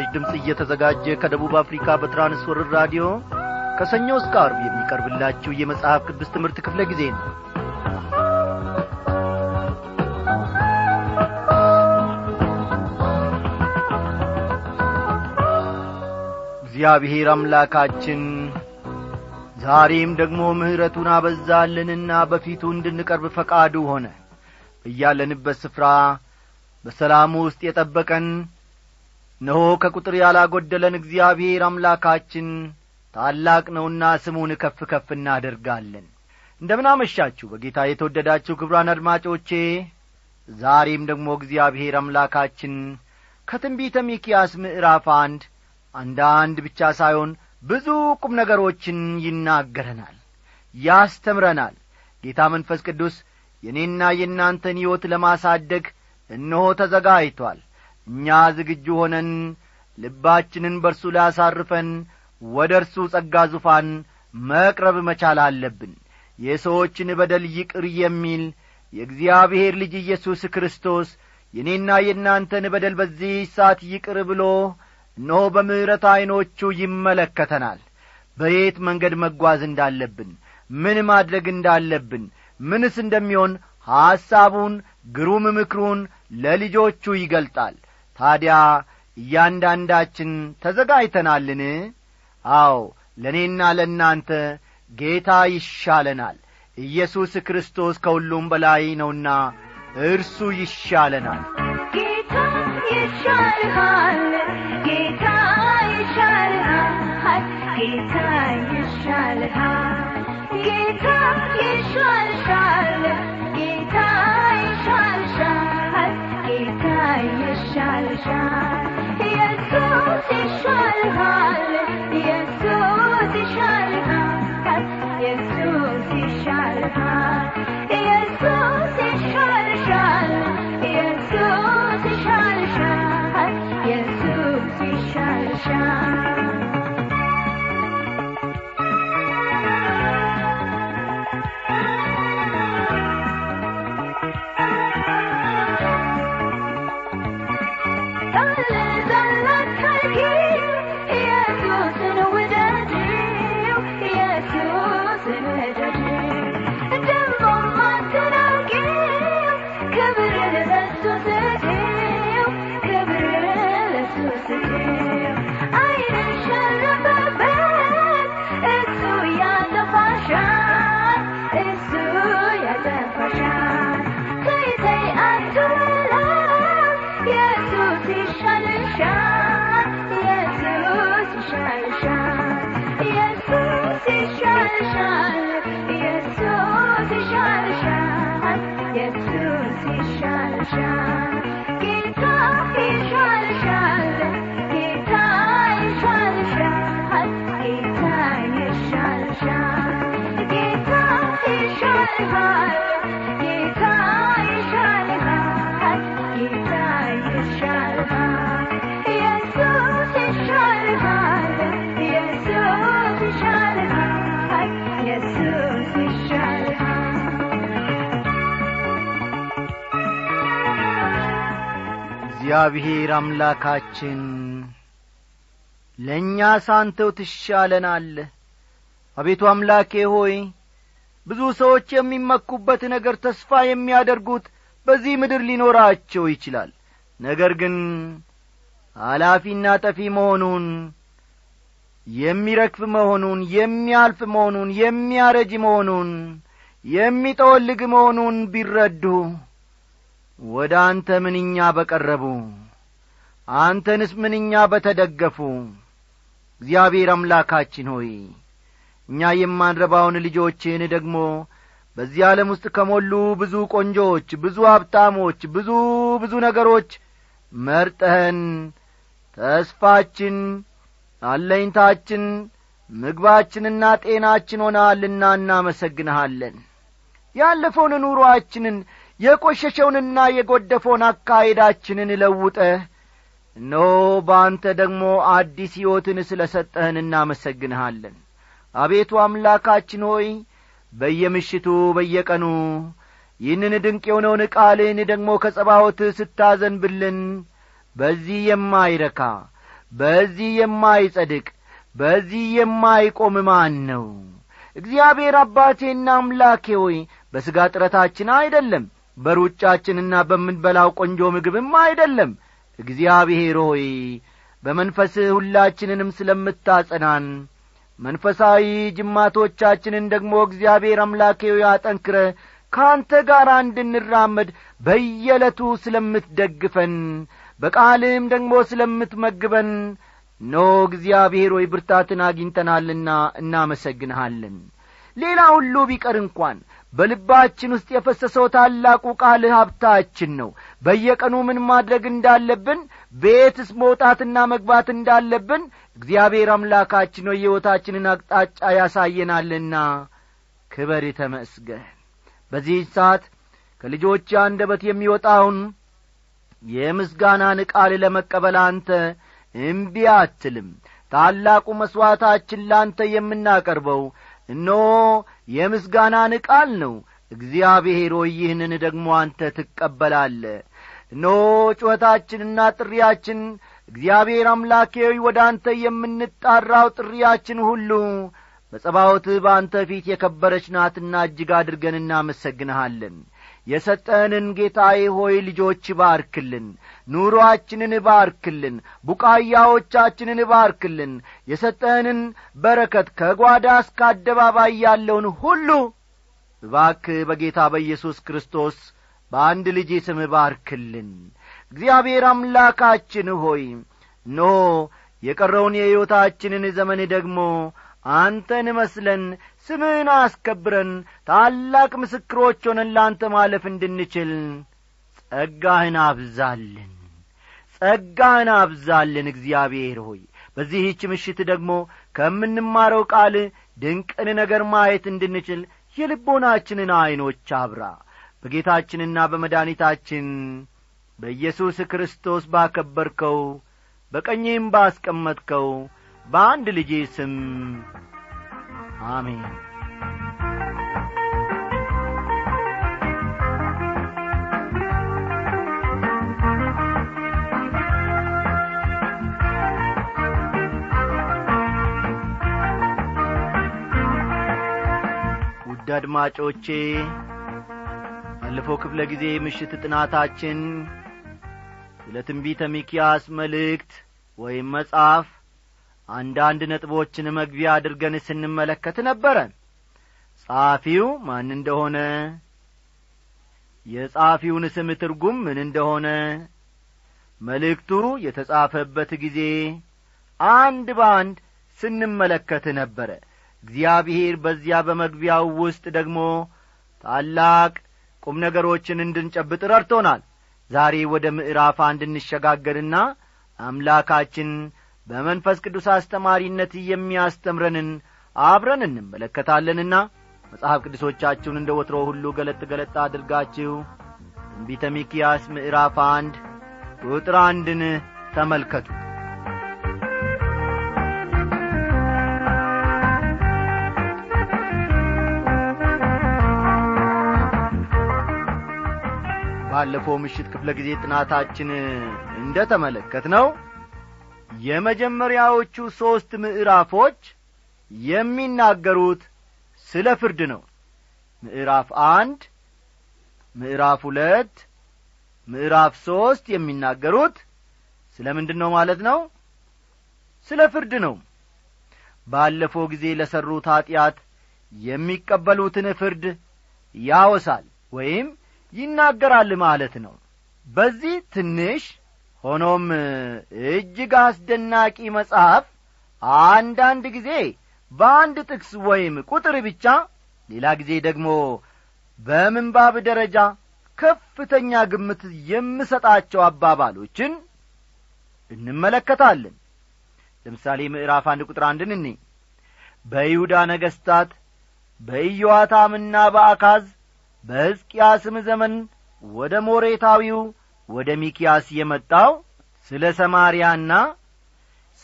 ለምሥራች ድምፅ እየተዘጋጀ ከደቡብ አፍሪካ በትራንስወርር ራዲዮ ከሰኞ እስከ አርብ የሚቀርብላችሁ የመጽሐፍ ቅዱስ ትምህርት ክፍለ ጊዜ ነው። እግዚአብሔር አምላካችን ዛሬም ደግሞ ምሕረቱን አበዛልንና በፊቱ እንድንቀርብ ፈቃዱ ሆነ። እያለንበት ስፍራ በሰላም ውስጥ የጠበቀን እነሆ ከቁጥር ያላጐደለን እግዚአብሔር አምላካችን ታላቅ ነውና ስሙን ከፍ ከፍ እናደርጋለን። እንደምናመሻችሁ በጌታ የተወደዳችሁ ክብራን አድማጮቼ። ዛሬም ደግሞ እግዚአብሔር አምላካችን ከትንቢተ ሚኪያስ ምዕራፍ አንድ አንዳንድ ብቻ ሳይሆን ብዙ ቁም ነገሮችን ይናገረናል ያስተምረናል። ጌታ መንፈስ ቅዱስ የእኔና የእናንተን ሕይወት ለማሳደግ እነሆ ተዘጋጅቶአል እኛ ዝግጁ ሆነን ልባችንን በርሱ ላይ አሳርፈን ወደ እርሱ ጸጋ ዙፋን መቅረብ መቻል አለብን። የሰዎችን በደል ይቅር የሚል የእግዚአብሔር ልጅ ኢየሱስ ክርስቶስ የእኔና የእናንተን በደል በዚህ ሰዓት ይቅር ብሎ እነሆ በምሕረት ዐይኖቹ ይመለከተናል። በየት መንገድ መጓዝ እንዳለብን ምን ማድረግ እንዳለብን ምንስ እንደሚሆን ሐሳቡን ግሩም ምክሩን ለልጆቹ ይገልጣል ታዲያ እያንዳንዳችን ተዘጋጅተናልን? አዎ ለእኔና ለእናንተ ጌታ ይሻለናል። ኢየሱስ ክርስቶስ ከሁሉም በላይ ነውና እርሱ ይሻለናል። ጌታ ይሻልሃል ጌታ ይሻልሃል ጌታ ይሻልሃል ጌታ ይሻልሻል shine. እግዚአብሔር አምላካችን ለእኛ ሳንተው ትሻለናለህ አቤቱ አምላኬ ሆይ ብዙ ሰዎች የሚመኩበት ነገር ተስፋ የሚያደርጉት በዚህ ምድር ሊኖራቸው ይችላል። ነገር ግን አላፊና ጠፊ መሆኑን የሚረክፍ መሆኑን የሚያልፍ መሆኑን የሚያረጅ መሆኑን የሚጠወልግ መሆኑን ቢረዱ ወደ አንተ ምንኛ በቀረቡ! አንተንስ ምንኛ በተደገፉ! እግዚአብሔር አምላካችን ሆይ እኛ የማንረባውን ልጆችን ደግሞ በዚህ ዓለም ውስጥ ከሞሉ ብዙ ቆንጆዎች ብዙ ሀብታሞች ብዙ ብዙ ነገሮች መርጠህን ተስፋችን አለኝታችን ምግባችንና ጤናችን ሆነሃልና እናመሰግንሃለን። ያለፈውን ኑሮአችንን የቈሸሸውንና የጐደፈውን አካሄዳችንን ለውጠህ እነሆ በአንተ ደግሞ አዲስ ሕይወትን ስለ ሰጠህን እናመሰግንሃለን። አቤቱ አምላካችን ሆይ በየምሽቱ በየቀኑ ይህንን ድንቅ የሆነውን ቃልህን ደግሞ ከጸባዖትህ ስታዘንብልን በዚህ የማይረካ በዚህ የማይጸድቅ በዚህ የማይቆም ማን ነው? እግዚአብሔር አባቴና አምላኬ ሆይ በሥጋ ጥረታችን አይደለም በሩጫችንና በምንበላው ቆንጆ ምግብም አይደለም። እግዚአብሔር ሆይ በመንፈስህ ሁላችንንም ስለምታጸናን መንፈሳዊ ጅማቶቻችንን ደግሞ እግዚአብሔር አምላኬው ያጠንክረ ከአንተ ጋር እንድንራመድ በየዕለቱ ስለምትደግፈን በቃልህም ደግሞ ስለምትመግበን ኖ እግዚአብሔር ሆይ ብርታትን አግኝተናልና እናመሰግንሃለን። ሌላ ሁሉ ቢቀር እንኳን በልባችን ውስጥ የፈሰሰው ታላቁ ቃል ሀብታችን ነው። በየቀኑ ምን ማድረግ እንዳለብን ቤትስ መውጣትና መግባት እንዳለብን እግዚአብሔር አምላካችን ሆይ ሕይወታችንን አቅጣጫ ያሳየናልና ክበር ተመስገን። በዚህ ሰዓት ከልጆች አንደበት የሚወጣውን የምስጋናን ቃል ለመቀበል አንተ እምቢ አትልም። ታላቁ መሥዋዕታችን ላንተ የምናቀርበው እነሆ የምስጋናን ቃል ነው። እግዚአብሔር ሆይ ይህንን ደግሞ አንተ ትቀበላለ እነሆ ጩኸታችንና ጥሪያችን እግዚአብሔር አምላኬ ወደ አንተ የምንጣራው ጥሪያችን ሁሉ በጸባዖት በአንተ ፊት የከበረች ናትና እጅግ አድርገን እናመሰግንሃለን የሰጠንን ጌታዬ ሆይ ልጆች ባርክልን ኑሮአችንን ባርክልን ቡቃያዎቻችንን ባርክልን የሰጠንን በረከት ከጓዳ እስከ አደባባይ ያለውን ሁሉ እባክ በጌታ በኢየሱስ ክርስቶስ በአንድ ልጅ ስም ባርክልን። እግዚአብሔር አምላካችን ሆይ ኖ የቀረውን የሕይወታችንን ዘመን ደግሞ አንተን መስለን ስምህን አስከብረን ታላቅ ምስክሮች ሆነን ለአንተ ማለፍ እንድንችል ጸጋህን አብዛልን ጸጋህን አብዛልን እግዚአብሔር ሆይ። በዚህች ምሽት ደግሞ ከምንማረው ቃል ድንቅን ነገር ማየት እንድንችል የልቦናችንን ዐይኖች አብራ በጌታችንና በመድኒታችን በኢየሱስ ክርስቶስ ባከበርከው በቀኝም ባስቀመጥከው በአንድ ልጄ ስም አሜን ውድ አድማጮቼ ባለፈው ክፍለ ጊዜ ምሽት ጥናታችን ስለ ትንቢተ ሚኪያስ መልእክት ወይም መጽሐፍ አንዳንድ ነጥቦችን መግቢያ አድርገን ስንመለከት ነበረ ጸሐፊው ማን እንደሆነ የጸሐፊውን ስም ትርጉም ምን እንደሆነ መልእክቱ የተጻፈበት ጊዜ አንድ በአንድ ስንመለከት ነበረ። እግዚአብሔር በዚያ በመግቢያው ውስጥ ደግሞ ታላቅ ቁም ነገሮችን እንድንጨብጥ ረድቶናል። ዛሬ ወደ ምዕራፍ አንድ እንሸጋገርና አምላካችን በመንፈስ ቅዱስ አስተማሪነት የሚያስተምረንን አብረን እንመለከታለንና መጽሐፍ ቅዱሶቻችሁን እንደ ወትሮ ሁሉ ገለጥ ገለጥ አድርጋችሁ ትንቢተ ሚኪያስ ምዕራፍ አንድ ቁጥር አንድን ተመልከቱ። ባለፈው ምሽት ክፍለ ጊዜ ጥናታችን እንደ ተመለከት ነው የመጀመሪያዎቹ ሦስት ምዕራፎች የሚናገሩት ስለ ፍርድ ነው። ምዕራፍ አንድ ምዕራፍ ሁለት ምዕራፍ ሦስት የሚናገሩት ስለ ምንድን ነው ማለት ነው? ስለ ፍርድ ነው። ባለፈው ጊዜ ለሠሩት ኀጢአት የሚቀበሉትን ፍርድ ያወሳል ወይም ይናገራል ማለት ነው። በዚህ ትንሽ ሆኖም እጅግ አስደናቂ መጽሐፍ አንዳንድ ጊዜ በአንድ ጥቅስ ወይም ቁጥር ብቻ ሌላ ጊዜ ደግሞ በምንባብ ደረጃ ከፍተኛ ግምት የምሰጣቸው አባባሎችን እንመለከታለን። ለምሳሌ ምዕራፍ አንድ ቁጥር አንድን እኔ በይሁዳ ነገሥታት በኢዮአታምና በአካዝ በሕዝቅያስም ዘመን ወደ ሞሬታዊው ወደ ሚኪያስ የመጣው ስለ ሰማርያና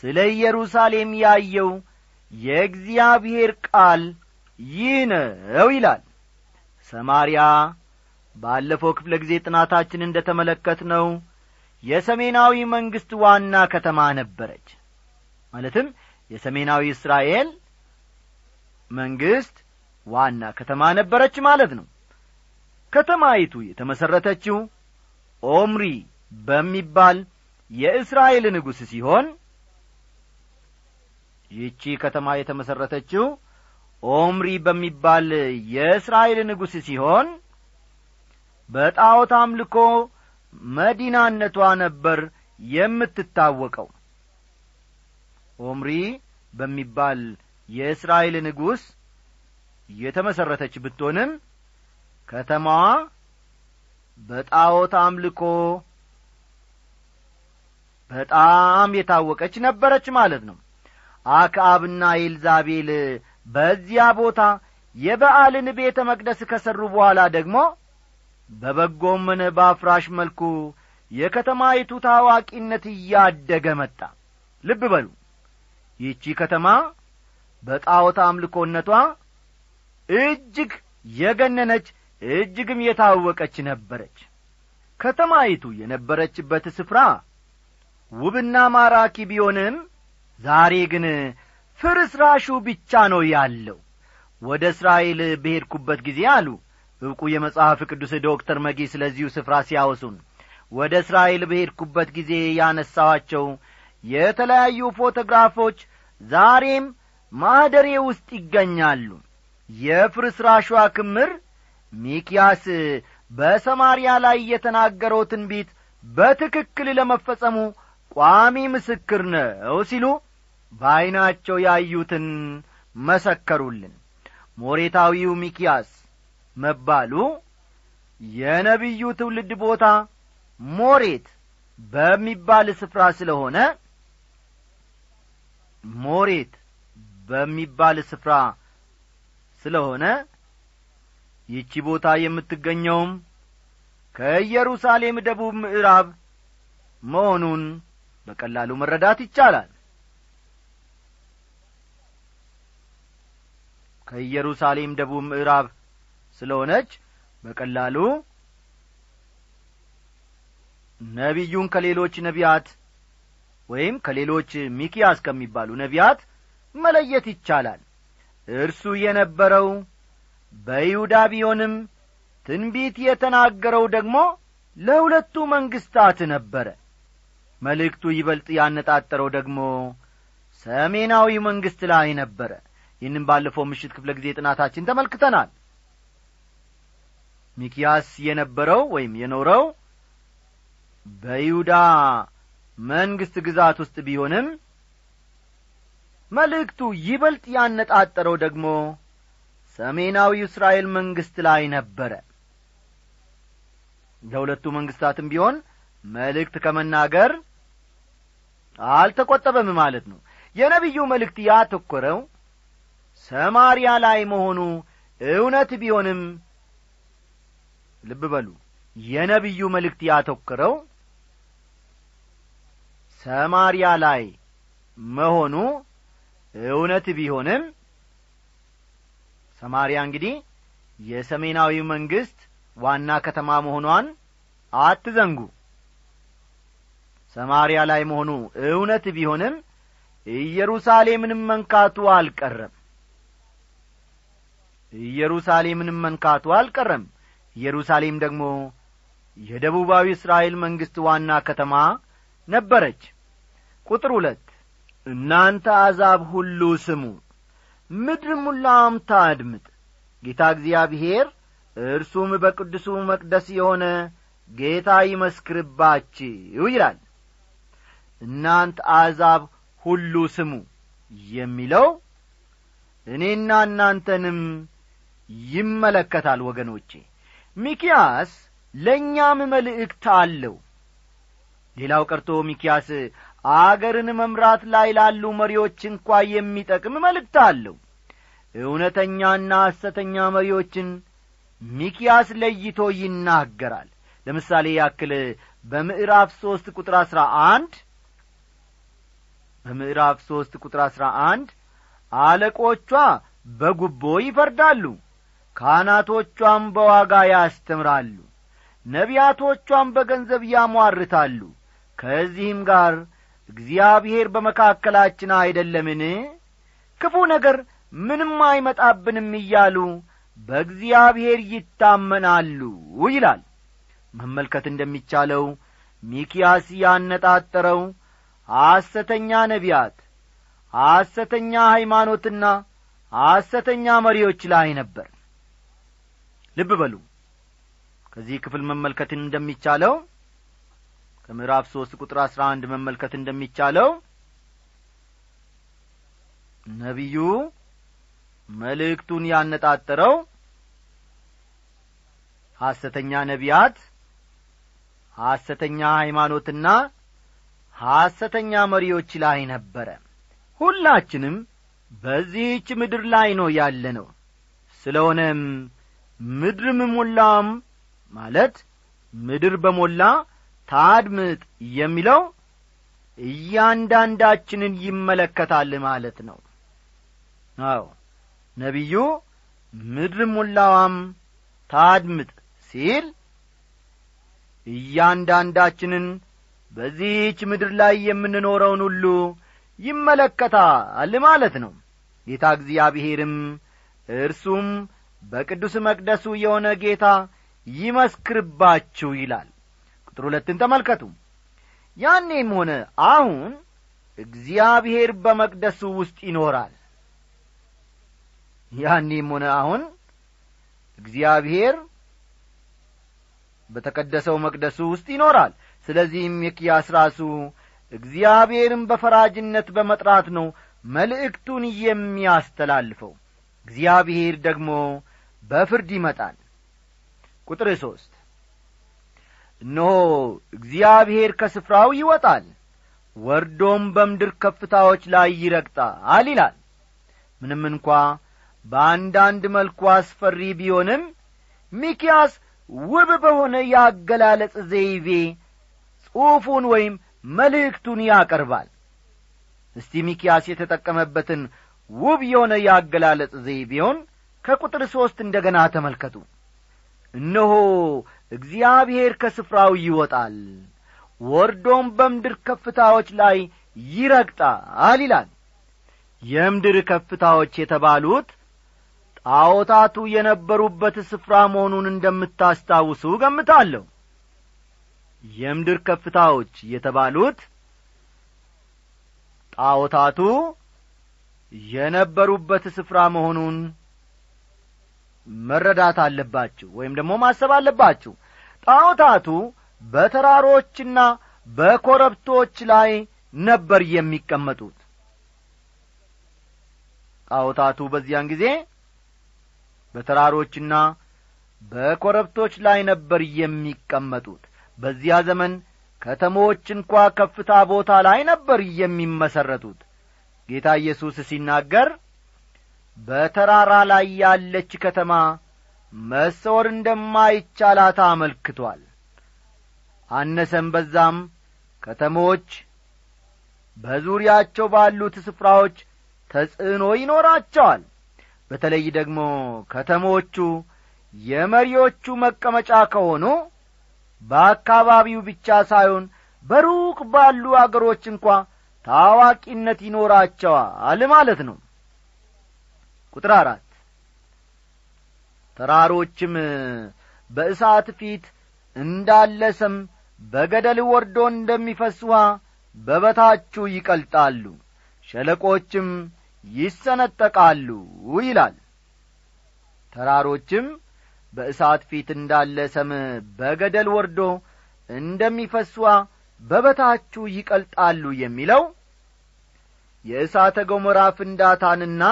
ስለ ኢየሩሳሌም ያየው የእግዚአብሔር ቃል ይህ ነው ይላል። ሰማርያ ባለፈው ክፍለ ጊዜ ጥናታችን እንደ ተመለከት ነው የሰሜናዊ መንግሥት ዋና ከተማ ነበረች። ማለትም የሰሜናዊ እስራኤል መንግስት ዋና ከተማ ነበረች ማለት ነው። ከተማይቱ የተመሠረተችው ኦምሪ በሚባል የእስራኤል ንጉሥ ሲሆን ይህቺ ከተማ የተመሠረተችው ኦምሪ በሚባል የእስራኤል ንጉሥ ሲሆን በጣዖት አምልኮ መዲናነቷ ነበር የምትታወቀው። ኦምሪ በሚባል የእስራኤል ንጉሥ የተመሠረተች ብትሆንም ከተማዋ በጣዖት አምልኮ በጣም የታወቀች ነበረች ማለት ነው። አክዓብና ኤልዛቤል በዚያ ቦታ የበዓልን ቤተ መቅደስ ከሠሩ በኋላ ደግሞ በበጎም በአፍራሽ መልኩ የከተማይቱ ታዋቂነት እያደገ መጣ። ልብ በሉ። ይህቺ ከተማ በጣዖት አምልኮነቷ እጅግ የገነነች እጅግም የታወቀች ነበረች። ከተማይቱ የነበረችበት ስፍራ ውብና ማራኪ ቢሆንም ዛሬ ግን ፍርስራሹ ብቻ ነው ያለው። ወደ እስራኤል በሄድኩበት ጊዜ አሉ ዕውቁ የመጽሐፍ ቅዱስ ዶክተር መጊ ስለዚሁ ስፍራ ሲያወሱን። ወደ እስራኤል በሄድኩበት ጊዜ ያነሳዋቸው የተለያዩ ፎቶግራፎች ዛሬም ማኅደሬ ውስጥ ይገኛሉ። የፍርስራሿ ክምር ሚኪያስ በሰማርያ ላይ የተናገረው ትንቢት በትክክል ለመፈጸሙ ቋሚ ምስክር ነው ሲሉ በዐይናቸው ያዩትን መሰከሩልን። ሞሬታዊው ሚኪያስ መባሉ የነቢዩ ትውልድ ቦታ ሞሬት በሚባል ስፍራ ስለሆነ ሞሬት በሚባል ስፍራ ስለሆነ ይቺ ቦታ የምትገኘውም ከኢየሩሳሌም ደቡብ ምዕራብ መሆኑን በቀላሉ መረዳት ይቻላል። ከኢየሩሳሌም ደቡብ ምዕራብ ስለሆነች በቀላሉ ነቢዩን ከሌሎች ነቢያት ወይም ከሌሎች ሚኪያስ ከሚባሉ ነቢያት መለየት ይቻላል። እርሱ የነበረው በይሁዳ ቢሆንም ትንቢት የተናገረው ደግሞ ለሁለቱ መንግሥታት ነበረ። መልእክቱ ይበልጥ ያነጣጠረው ደግሞ ሰሜናዊ መንግሥት ላይ ነበረ። ይህንም ባለፈው ምሽት ክፍለ ጊዜ ጥናታችን ተመልክተናል። ሚኪያስ የነበረው ወይም የኖረው በይሁዳ መንግሥት ግዛት ውስጥ ቢሆንም መልእክቱ ይበልጥ ያነጣጠረው ደግሞ ሰሜናዊ እስራኤል መንግሥት ላይ ነበረ። ለሁለቱ መንግሥታትም ቢሆን መልእክት ከመናገር አልተቈጠበም ማለት ነው። የነቢዩ መልእክት ያተኰረው ሰማርያ ላይ መሆኑ እውነት ቢሆንም ልብ በሉ የነቢዩ መልእክት ያተኰረው ሰማርያ ላይ መሆኑ እውነት ቢሆንም ሰማርያ እንግዲህ የሰሜናዊ መንግሥት ዋና ከተማ መሆኗን አትዘንጉ። ሰማርያ ላይ መሆኑ እውነት ቢሆንም ኢየሩሳሌምንም መንካቱ አልቀረም። ኢየሩሳሌምንም መንካቱ አልቀረም። ኢየሩሳሌም ደግሞ የደቡባዊ እስራኤል መንግሥት ዋና ከተማ ነበረች። ቁጥር ሁለት እናንተ አዛብ ሁሉ ስሙ ምድርም ሁላም ታድምጥ። ጌታ እግዚአብሔር እርሱም በቅዱሱ መቅደስ የሆነ ጌታ ይመስክርባችሁ ይላል። እናንተ አሕዛብ ሁሉ ስሙ የሚለው እኔና እናንተንም ይመለከታል ወገኖቼ። ሚኪያስ ለእኛም መልእክት አለው። ሌላው ቀርቶ ሚኪያስ አገርን መምራት ላይ ላሉ መሪዎች እንኳ የሚጠቅም መልእክት አለው። እውነተኛና ሐሰተኛ መሪዎችን ሚኪያስ ለይቶ ይናገራል። ለምሳሌ ያክል በምዕራፍ ሦስት ቁጥር አሥራ አንድ በምዕራፍ ሦስት ቁጥር አሥራ አንድ አለቆቿ በጉቦ ይፈርዳሉ ካህናቶቿም በዋጋ ያስተምራሉ ነቢያቶቿም በገንዘብ ያሟርታሉ። ከዚህም ጋር እግዚአብሔር በመካከላችን አይደለምን? ክፉ ነገር ምንም አይመጣብንም እያሉ በእግዚአብሔር ይታመናሉ ይላል። መመልከት እንደሚቻለው ሚኪያስ ያነጣጠረው ሐሰተኛ ነቢያት ሐሰተኛ ሃይማኖትና ሐሰተኛ መሪዎች ላይ ነበር። ልብ በሉ። ከዚህ ክፍል መመልከት እንደሚቻለው ከምዕራፍ ሦስት ቁጥር አሥራ አንድ መመልከት እንደሚቻለው ነቢዩ መልእክቱን ያነጣጠረው ሐሰተኛ ነቢያት ሐሰተኛ ሃይማኖትና ሐሰተኛ መሪዎች ላይ ነበረ። ሁላችንም በዚህች ምድር ላይ ነው ያለ ነው ስለሆነም ምድርም ሞላም ማለት ምድር በሞላ ታድምጥ የሚለው እያንዳንዳችንን ይመለከታል ማለት ነው። አዎ ነቢዩ ምድርም ሙላዋም ታድምጥ ሲል እያንዳንዳችንን በዚህች ምድር ላይ የምንኖረውን ሁሉ ይመለከታል ማለት ነው። ጌታ እግዚአብሔርም እርሱም በቅዱስ መቅደሱ የሆነ ጌታ ይመስክርባችሁ ይላል ቁጥር ሁለትን ተመልከቱ። ያኔም ሆነ አሁን እግዚአብሔር በመቅደሱ ውስጥ ይኖራል። ያኔም ሆነ አሁን እግዚአብሔር በተቀደሰው መቅደሱ ውስጥ ይኖራል። ስለዚህም ሚክያስ ራሱ እግዚአብሔርን በፈራጅነት በመጥራት ነው መልእክቱን የሚያስተላልፈው። እግዚአብሔር ደግሞ በፍርድ ይመጣል። ቁጥር ሦስት እነሆ እግዚአብሔር ከስፍራው ይወጣል ወርዶም በምድር ከፍታዎች ላይ ይረግጣል ይላል። ምንም እንኳ በአንዳንድ መልኩ አስፈሪ ቢሆንም ሚኪያስ ውብ በሆነ የአገላለጽ ዘይቤ ጽሑፉን ወይም መልእክቱን ያቀርባል። እስቲ ሚኪያስ የተጠቀመበትን ውብ የሆነ የአገላለጽ ዘይቤውን ከቁጥር ሦስት እንደ ገና ተመልከቱ። እነሆ እግዚአብሔር ከስፍራው ይወጣል። ወርዶም በምድር ከፍታዎች ላይ ይረግጣል ይላል። የምድር ከፍታዎች የተባሉት ጣዖታቱ የነበሩበት ስፍራ መሆኑን እንደምታስታውሱ ገምታለሁ የምድር ከፍታዎች የተባሉት ጣዖታቱ የነበሩበት ስፍራ መሆኑን መረዳት አለባችሁ ወይም ደግሞ ማሰብ አለባችሁ። ጣዖታቱ በተራሮችና በኮረብቶች ላይ ነበር የሚቀመጡት። ጣዖታቱ በዚያን ጊዜ በተራሮችና በኮረብቶች ላይ ነበር የሚቀመጡት። በዚያ ዘመን ከተሞች እንኳ ከፍታ ቦታ ላይ ነበር የሚመሠረቱት ጌታ ኢየሱስ ሲናገር በተራራ ላይ ያለች ከተማ መሰወር እንደማይቻላት አመልክቷል። አነሰም በዛም ከተሞች በዙሪያቸው ባሉት ስፍራዎች ተጽዕኖ ይኖራቸዋል። በተለይ ደግሞ ከተሞቹ የመሪዎቹ መቀመጫ ከሆኑ በአካባቢው ብቻ ሳይሆን በሩቅ ባሉ አገሮች እንኳ ታዋቂነት ይኖራቸዋል ማለት ነው ቁጥር አራት። ተራሮችም በእሳት ፊት እንዳለ ሰም በገደል ወርዶ እንደሚፈስ ውሃ ይቀልጣሉ ሸለቆችም ይሰነጠቃሉ ይላል። ተራሮችም በእሳት ፊት እንዳለ ሰም በገደል ወርዶ እንደሚፈሷ በበታችሁ ይቀልጣሉ የሚለው የእሳተ ገሞራ ፍንዳታንና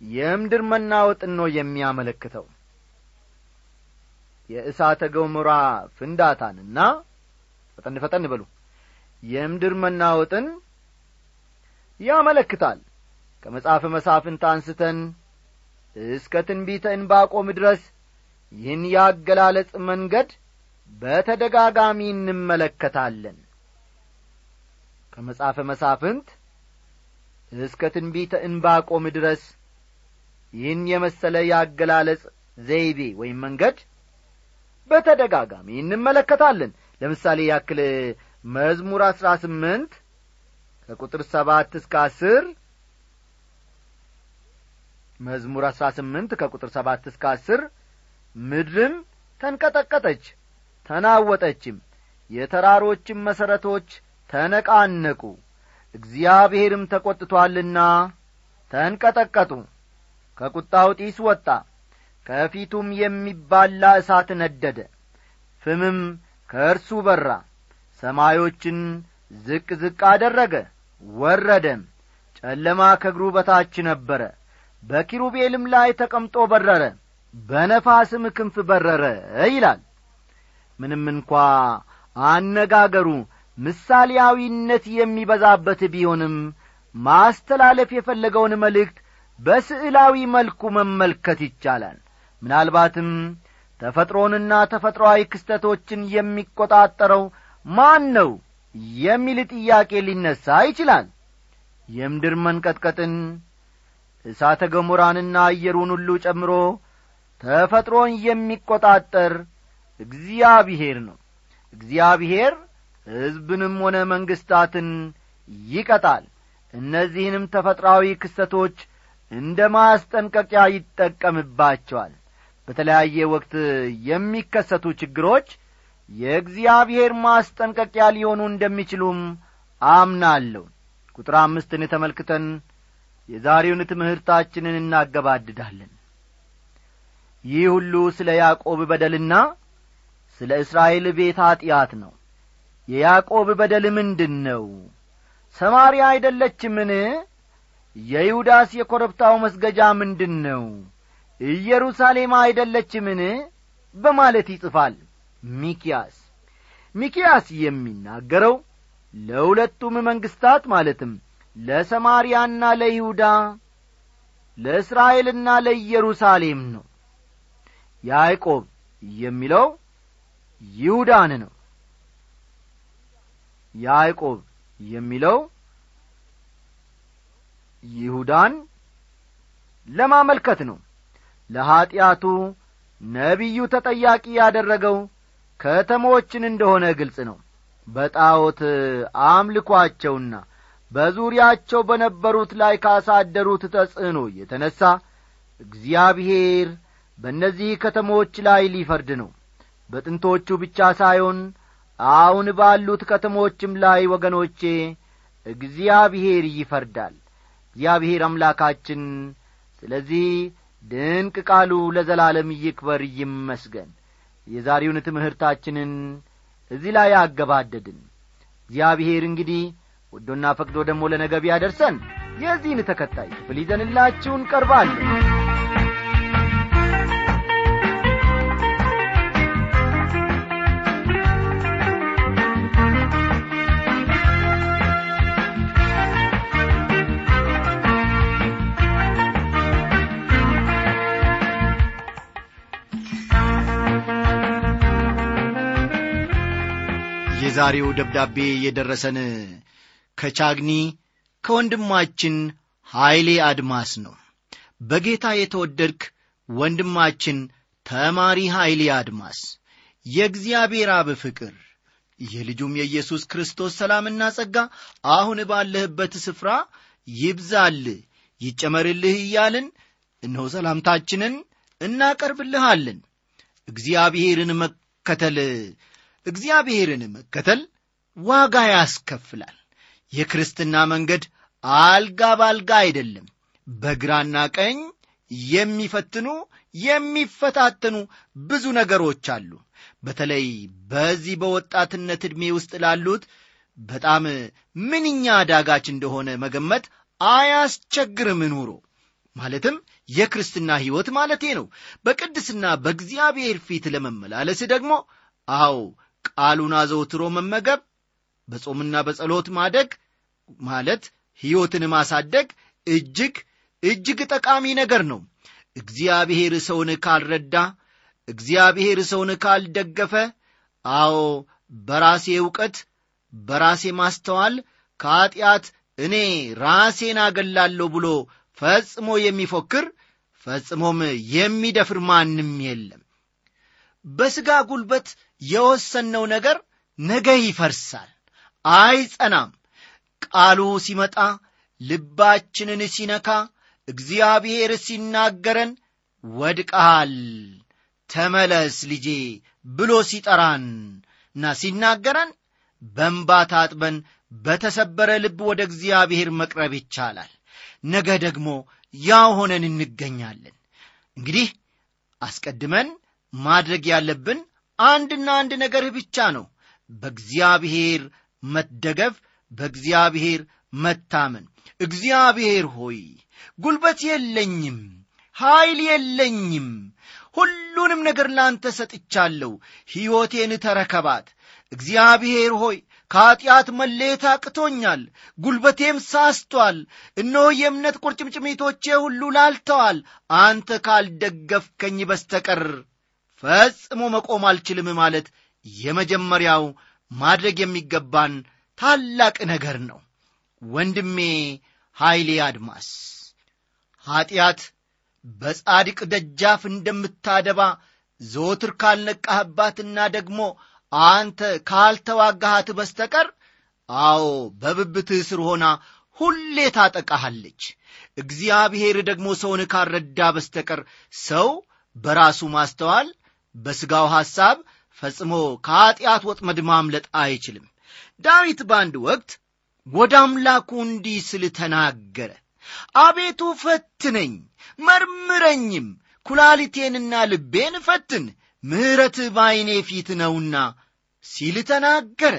የምድር መናወጥን ነው የሚያመለክተው። የእሳተ ገሞራ ፍንዳታንና ፈጠን ፈጠን በሉ። የምድር መናወጥን ያመለክታል። ከመጽሐፈ መሳፍንት አንስተን እስከ ትንቢተ እንባቆም ድረስ ይህን ያገላለጽ መንገድ በተደጋጋሚ እንመለከታለን። ከመጽሐፈ መሳፍንት እስከ ትንቢተ እንባቆም ድረስ ይህን የመሰለ ያገላለጽ ዘይቤ ወይም መንገድ በተደጋጋሚ እንመለከታለን። ለምሳሌ ያክል መዝሙር አሥራ ስምንት ከቁጥር ሰባት እስከ አስር መዝሙር አሥራ ስምንት ከቁጥር ሰባት እስከ አስር ምድርም ተንቀጠቀጠች ተናወጠችም የተራሮችም መሠረቶች ተነቃነቁ እግዚአብሔርም ተቈጥቶአልና ተንቀጠቀጡ ከቁጣው ጢስ ወጣ ከፊቱም የሚባላ እሳት ነደደ ፍምም ከእርሱ በራ ሰማዮችን ዝቅ ዝቅ አደረገ ወረደም ጨለማ ከእግሩ በታች ነበረ በኪሩቤልም ላይ ተቀምጦ በረረ በነፋስም ክንፍ በረረ ይላል። ምንም እንኳ አነጋገሩ ምሳሌያዊነት የሚበዛበት ቢሆንም ማስተላለፍ የፈለገውን መልእክት በስዕላዊ መልኩ መመልከት ይቻላል። ምናልባትም ተፈጥሮንና ተፈጥሮአዊ ክስተቶችን የሚቈጣጠረው ማን ነው የሚል ጥያቄ ሊነሣ ይችላል። የምድር መንቀጥቀጥን እሳተ ገሞራንና አየሩን ሁሉ ጨምሮ ተፈጥሮን የሚቈጣጠር እግዚአብሔር ነው። እግዚአብሔር ሕዝብንም ሆነ መንግሥታትን ይቀጣል። እነዚህንም ተፈጥሯዊ ክስተቶች እንደ ማስጠንቀቂያ ይጠቀምባቸዋል። በተለያየ ወቅት የሚከሰቱ ችግሮች የእግዚአብሔር ማስጠንቀቂያ ሊሆኑ እንደሚችሉም አምናለሁ። ቁጥር አምስትን ተመልክተን የዛሬውን ትምህርታችንን እናገባድዳለን። ይህ ሁሉ ስለ ያዕቆብ በደልና ስለ እስራኤል ቤት ኀጢአት ነው። የያዕቆብ በደል ምንድን ነው ሰማርያ አይደለችምን የይሁዳስ የኰረብታው መስገጃ ምንድን ነው ኢየሩሳሌም አይደለችምን? በማለት ይጽፋል ሚኪያስ ሚኪያስ የሚናገረው ለሁለቱም መንግሥታት ማለትም ለሰማርያና ለይሁዳ ለእስራኤልና ለኢየሩሳሌም ነው። ያዕቆብ የሚለው ይሁዳን ነው። ያዕቆብ የሚለው ይሁዳን ለማመልከት ነው። ለኀጢአቱ ነቢዩ ተጠያቂ ያደረገው ከተሞችን እንደሆነ ግልጽ ነው። በጣዖት አምልኳቸውና በዙሪያቸው በነበሩት ላይ ካሳደሩት ተጽዕኖ የተነሣ እግዚአብሔር በእነዚህ ከተሞች ላይ ሊፈርድ ነው። በጥንቶቹ ብቻ ሳይሆን አሁን ባሉት ከተሞችም ላይ ወገኖቼ እግዚአብሔር ይፈርዳል እግዚአብሔር አምላካችን። ስለዚህ ድንቅ ቃሉ ለዘላለም ይክበር ይመስገን። የዛሬውን ትምህርታችንን እዚህ ላይ አገባደድን። እግዚአብሔር እንግዲህ ወዶና ፈቅዶ ደግሞ ለነገ ቢያደርሰን የዚህን ተከታይ ክፍል ይዘንላችሁ እንቀርባለን የዛሬው ደብዳቤ የደረሰን ከቻግኒ ከወንድማችን ኀይሌ አድማስ ነው። በጌታ የተወደድክ ወንድማችን ተማሪ ኀይሌ አድማስ የእግዚአብሔር አብ ፍቅር የልጁም የኢየሱስ ክርስቶስ ሰላምና ጸጋ አሁን ባለህበት ስፍራ ይብዛልህ ይጨመርልህ እያልን እነሆ ሰላምታችንን እናቀርብልሃለን። እግዚአብሔርን መከተል እግዚአብሔርን መከተል ዋጋ ያስከፍላል። የክርስትና መንገድ አልጋ ባልጋ አይደለም። በግራና ቀኝ የሚፈትኑ የሚፈታተኑ ብዙ ነገሮች አሉ። በተለይ በዚህ በወጣትነት ዕድሜ ውስጥ ላሉት በጣም ምንኛ አዳጋች እንደሆነ መገመት አያስቸግርም ኑሮ። ማለትም የክርስትና ሕይወት ማለቴ ነው። በቅድስና በእግዚአብሔር ፊት ለመመላለስ ደግሞ አዎ ቃሉን አዘውትሮ መመገብ በጾምና በጸሎት ማደግ ማለት ሕይወትን ማሳደግ እጅግ እጅግ ጠቃሚ ነገር ነው። እግዚአብሔር ሰውን ካልረዳ እግዚአብሔር ሰውን ካልደገፈ አዎ በራሴ ዕውቀት በራሴ ማስተዋል ከኀጢአት እኔ ራሴን አገላለሁ ብሎ ፈጽሞ የሚፎክር ፈጽሞም የሚደፍር ማንም የለም። በሥጋ ጉልበት የወሰነው ነገር ነገ ይፈርሳል። አይጸናም። ቃሉ ሲመጣ ልባችንን ሲነካ እግዚአብሔር ሲናገረን ወድቀሃል። ተመለስ ልጄ ብሎ ሲጠራን እና ሲናገረን በንባ ታጥበን በተሰበረ ልብ ወደ እግዚአብሔር መቅረብ ይቻላል። ነገ ደግሞ ያው ሆነን እንገኛለን። እንግዲህ አስቀድመን ማድረግ ያለብን አንድና አንድ ነገር ብቻ ነው። በእግዚአብሔር መደገፍ በእግዚአብሔር መታመን። እግዚአብሔር ሆይ ጉልበት የለኝም ኀይል የለኝም። ሁሉንም ነገር ላንተ ሰጥቻለሁ። ሕይወቴን ተረከባት። እግዚአብሔር ሆይ ከኀጢአት መለየት አቅቶኛል። ጉልበቴም ሳስቷል። እነሆ የእምነት ቁርጭምጭሚቶቼ ሁሉ ላልተዋል። አንተ ካልደገፍከኝ በስተቀር ፈጽሞ መቆም አልችልም ማለት የመጀመሪያው ማድረግ የሚገባን ታላቅ ነገር ነው። ወንድሜ ኀይሌ አድማስ ኀጢአት በጻድቅ ደጃፍ እንደምታደባ ዘወትር ካልነቃህባትና ደግሞ አንተ ካልተዋጋሃት በስተቀር አዎ በብብትህ ስር ሆና ሁሌ ታጠቃሃለች። እግዚአብሔር ደግሞ ሰውን ካልረዳ በስተቀር ሰው በራሱ ማስተዋል በሥጋው ሐሳብ ፈጽሞ ከኀጢአት ወጥመድ ማምለጥ አይችልም። ዳዊት በአንድ ወቅት ወደ አምላኩ እንዲህ ስል ተናገረ። አቤቱ ፈትነኝ መርምረኝም ኩላሊቴንና ልቤን ፈትን ምሕረትህ በዐይኔ ፊት ነውና ሲል ተናገረ።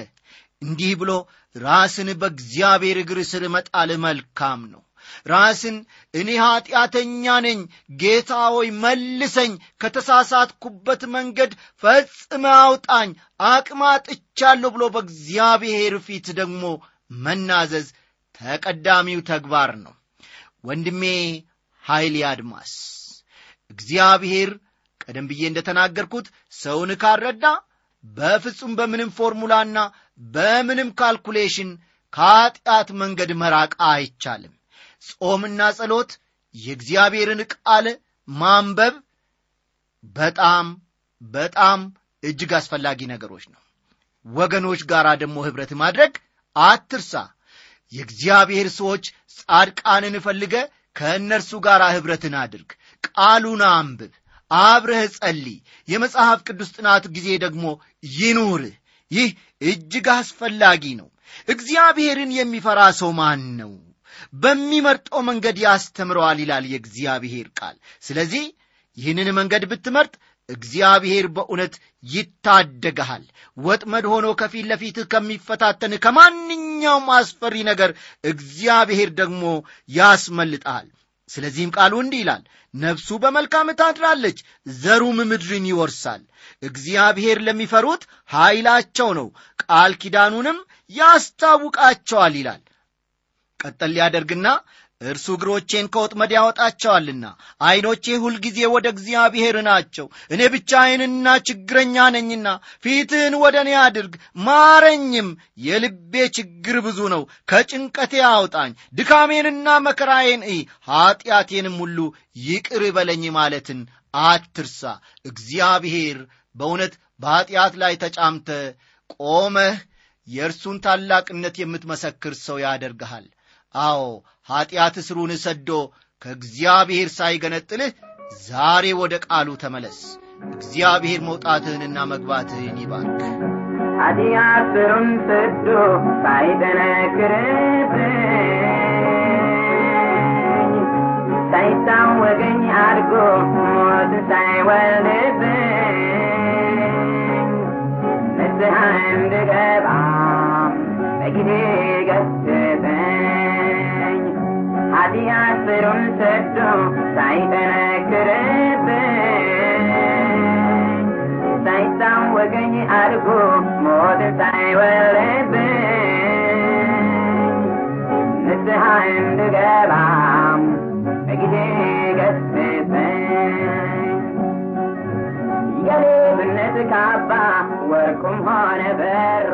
እንዲህ ብሎ ራስን በእግዚአብሔር እግር ስር መጣል መልካም ነው ራስን እኔ ኀጢአተኛ ነኝ ጌታ ሆይ መልሰኝ ከተሳሳትኩበት መንገድ ፈጽመ አውጣኝ አቅማጥቻለሁ ብሎ በእግዚአብሔር ፊት ደግሞ መናዘዝ ተቀዳሚው ተግባር ነው። ወንድሜ ኀይሌ አድማስ እግዚአብሔር ቀደም ብዬ እንደ ተናገርኩት ሰውን ካልረዳ በፍጹም በምንም ፎርሙላና በምንም calculation ከኀጢአት መንገድ መራቅ አይቻልም ጾምና ጸሎት የእግዚአብሔርን ቃል ማንበብ በጣም በጣም እጅግ አስፈላጊ ነገሮች ነው። ወገኖች ጋር ደግሞ ኅብረት ማድረግ አትርሳ። የእግዚአብሔር ሰዎች ጻድቃንን እፈልገ ከእነርሱ ጋር ኅብረትን አድርግ። ቃሉን አንብብ አብረህ ጸልይ። የመጽሐፍ ቅዱስ ጥናት ጊዜ ደግሞ ይኑርህ ይህ እጅግ አስፈላጊ ነው። እግዚአብሔርን የሚፈራ ሰው ማን ነው በሚመርጠው መንገድ ያስተምረዋል ይላል የእግዚአብሔር ቃል። ስለዚህ ይህንን መንገድ ብትመርጥ እግዚአብሔር በእውነት ይታደግሃል። ወጥመድ ሆኖ ከፊት ለፊትህ ከሚፈታተን ከማንኛውም አስፈሪ ነገር እግዚአብሔር ደግሞ ያስመልጠሃል ስለዚህም ቃሉ እንዲህ ይላል ነፍሱ በመልካም ታድራለች ዘሩም ምድርን ይወርሳል። እግዚአብሔር ለሚፈሩት ኀይላቸው ነው ቃል ኪዳኑንም ያስታውቃቸዋል ይላል ቀጠል ሊያደርግና እርሱ እግሮቼን ከወጥመድ ያወጣቸዋልና ዐይኖቼ ሁልጊዜ ወደ እግዚአብሔር ናቸው። እኔ ብቻዬንና ችግረኛ ነኝና ፊትህን ወደ እኔ አድርግ። ማረኝም የልቤ ችግር ብዙ ነው። ከጭንቀቴ አውጣኝ ድካሜንና መከራዬን እይ። ኀጢአቴንም ሁሉ ይቅር በለኝ ማለትን አትርሳ። እግዚአብሔር በእውነት በኀጢአት ላይ ተጫምተ ቆመህ የእርሱን ታላቅነት የምትመሰክር ሰው ያደርግሃል አዎ ኀጢአት ስሩን ሰዶ ከእግዚአብሔር ሳይገነጥልህ ዛሬ ወደ ቃሉ ተመለስ። እግዚአብሔር መውጣትህንና መግባትህን ይባርክ። ኃጢአት ስሩን ሰዶ ሳይጠነክርብኝ ሳይታወቀኝ አድጎ ሞት ሳይወልድብኝ። ንስሐ እንድገባ በጊዜ ገስጸኝ ኃጢአት ስሩን ሰዶ ሳይጠነክርብኝ ሳይታወቀኝ አድጎ ሞት ሳይወልድብኝ ንስሐ እንድገባ በጊዜ ገስጸኝ የሌብነት ካባ ወርቁም ሆነ በሩ